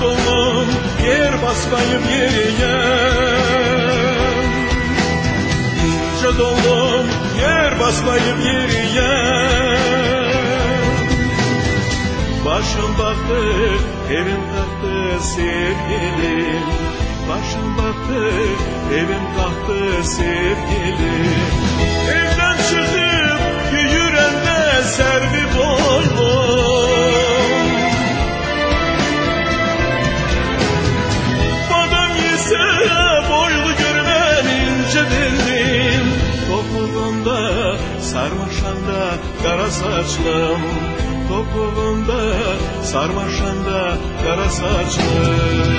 dolum yer basmayıp yeriye İnce dolum yer basmayıp yeriye Başım baktı evim taktı sevgilim. Başım baktı evim taktı sevgilim sarmaşanda kara saçlım Topuğunda sarmaşanda kara saçlım.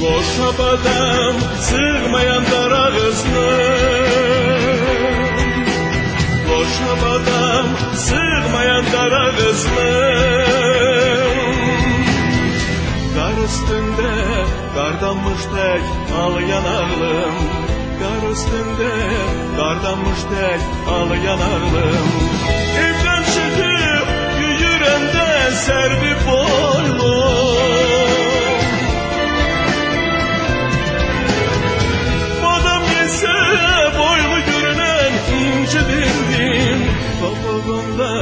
Koşa badam sığmayan dar ağızlım Koşa badam sığmayan ağızlım Kar üstünde kardanmış tek ağlayan ağlım Kar üstünde kardanmış tek ağlayan ağlım Evden çıkıp yürüyende servi boylum. Badam yese boylu görünen ince dildim Topuğunda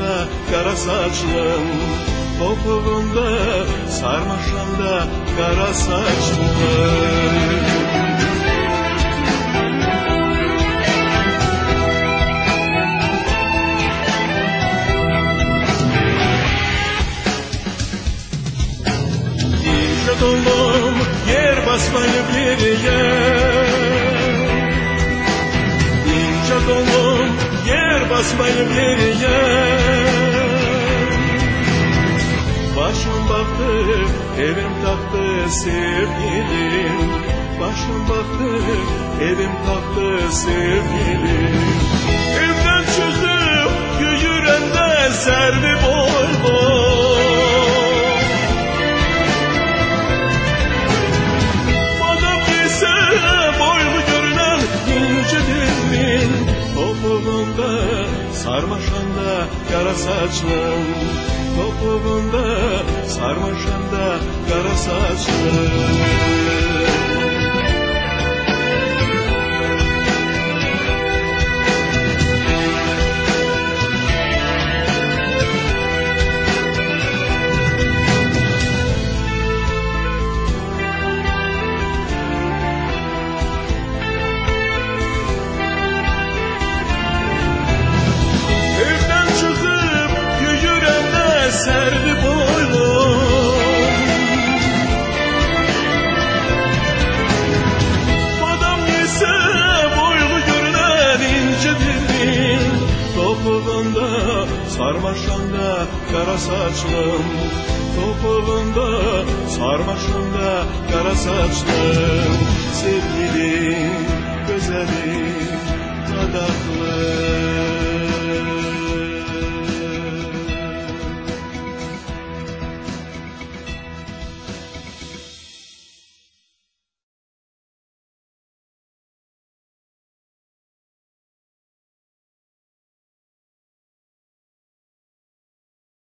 sarmaşında kara saçlım Topuğunda sarmaşında kara saçlım. Dolum yer basmayıp yeriye İnce dolum yer basmayıp yeriye Başım baktı evim taktı sevgilim. Başım baktı evim taktı sevgilim. Evden çıkıp yürüyende servi sarmaşanda kara saçlım Topuğunda sarmaşanda kara saçlım sarmaşanda kara saçlım Topuğunda sarmaşanda kara saçlım. Sevgilim, güzelim, adaklı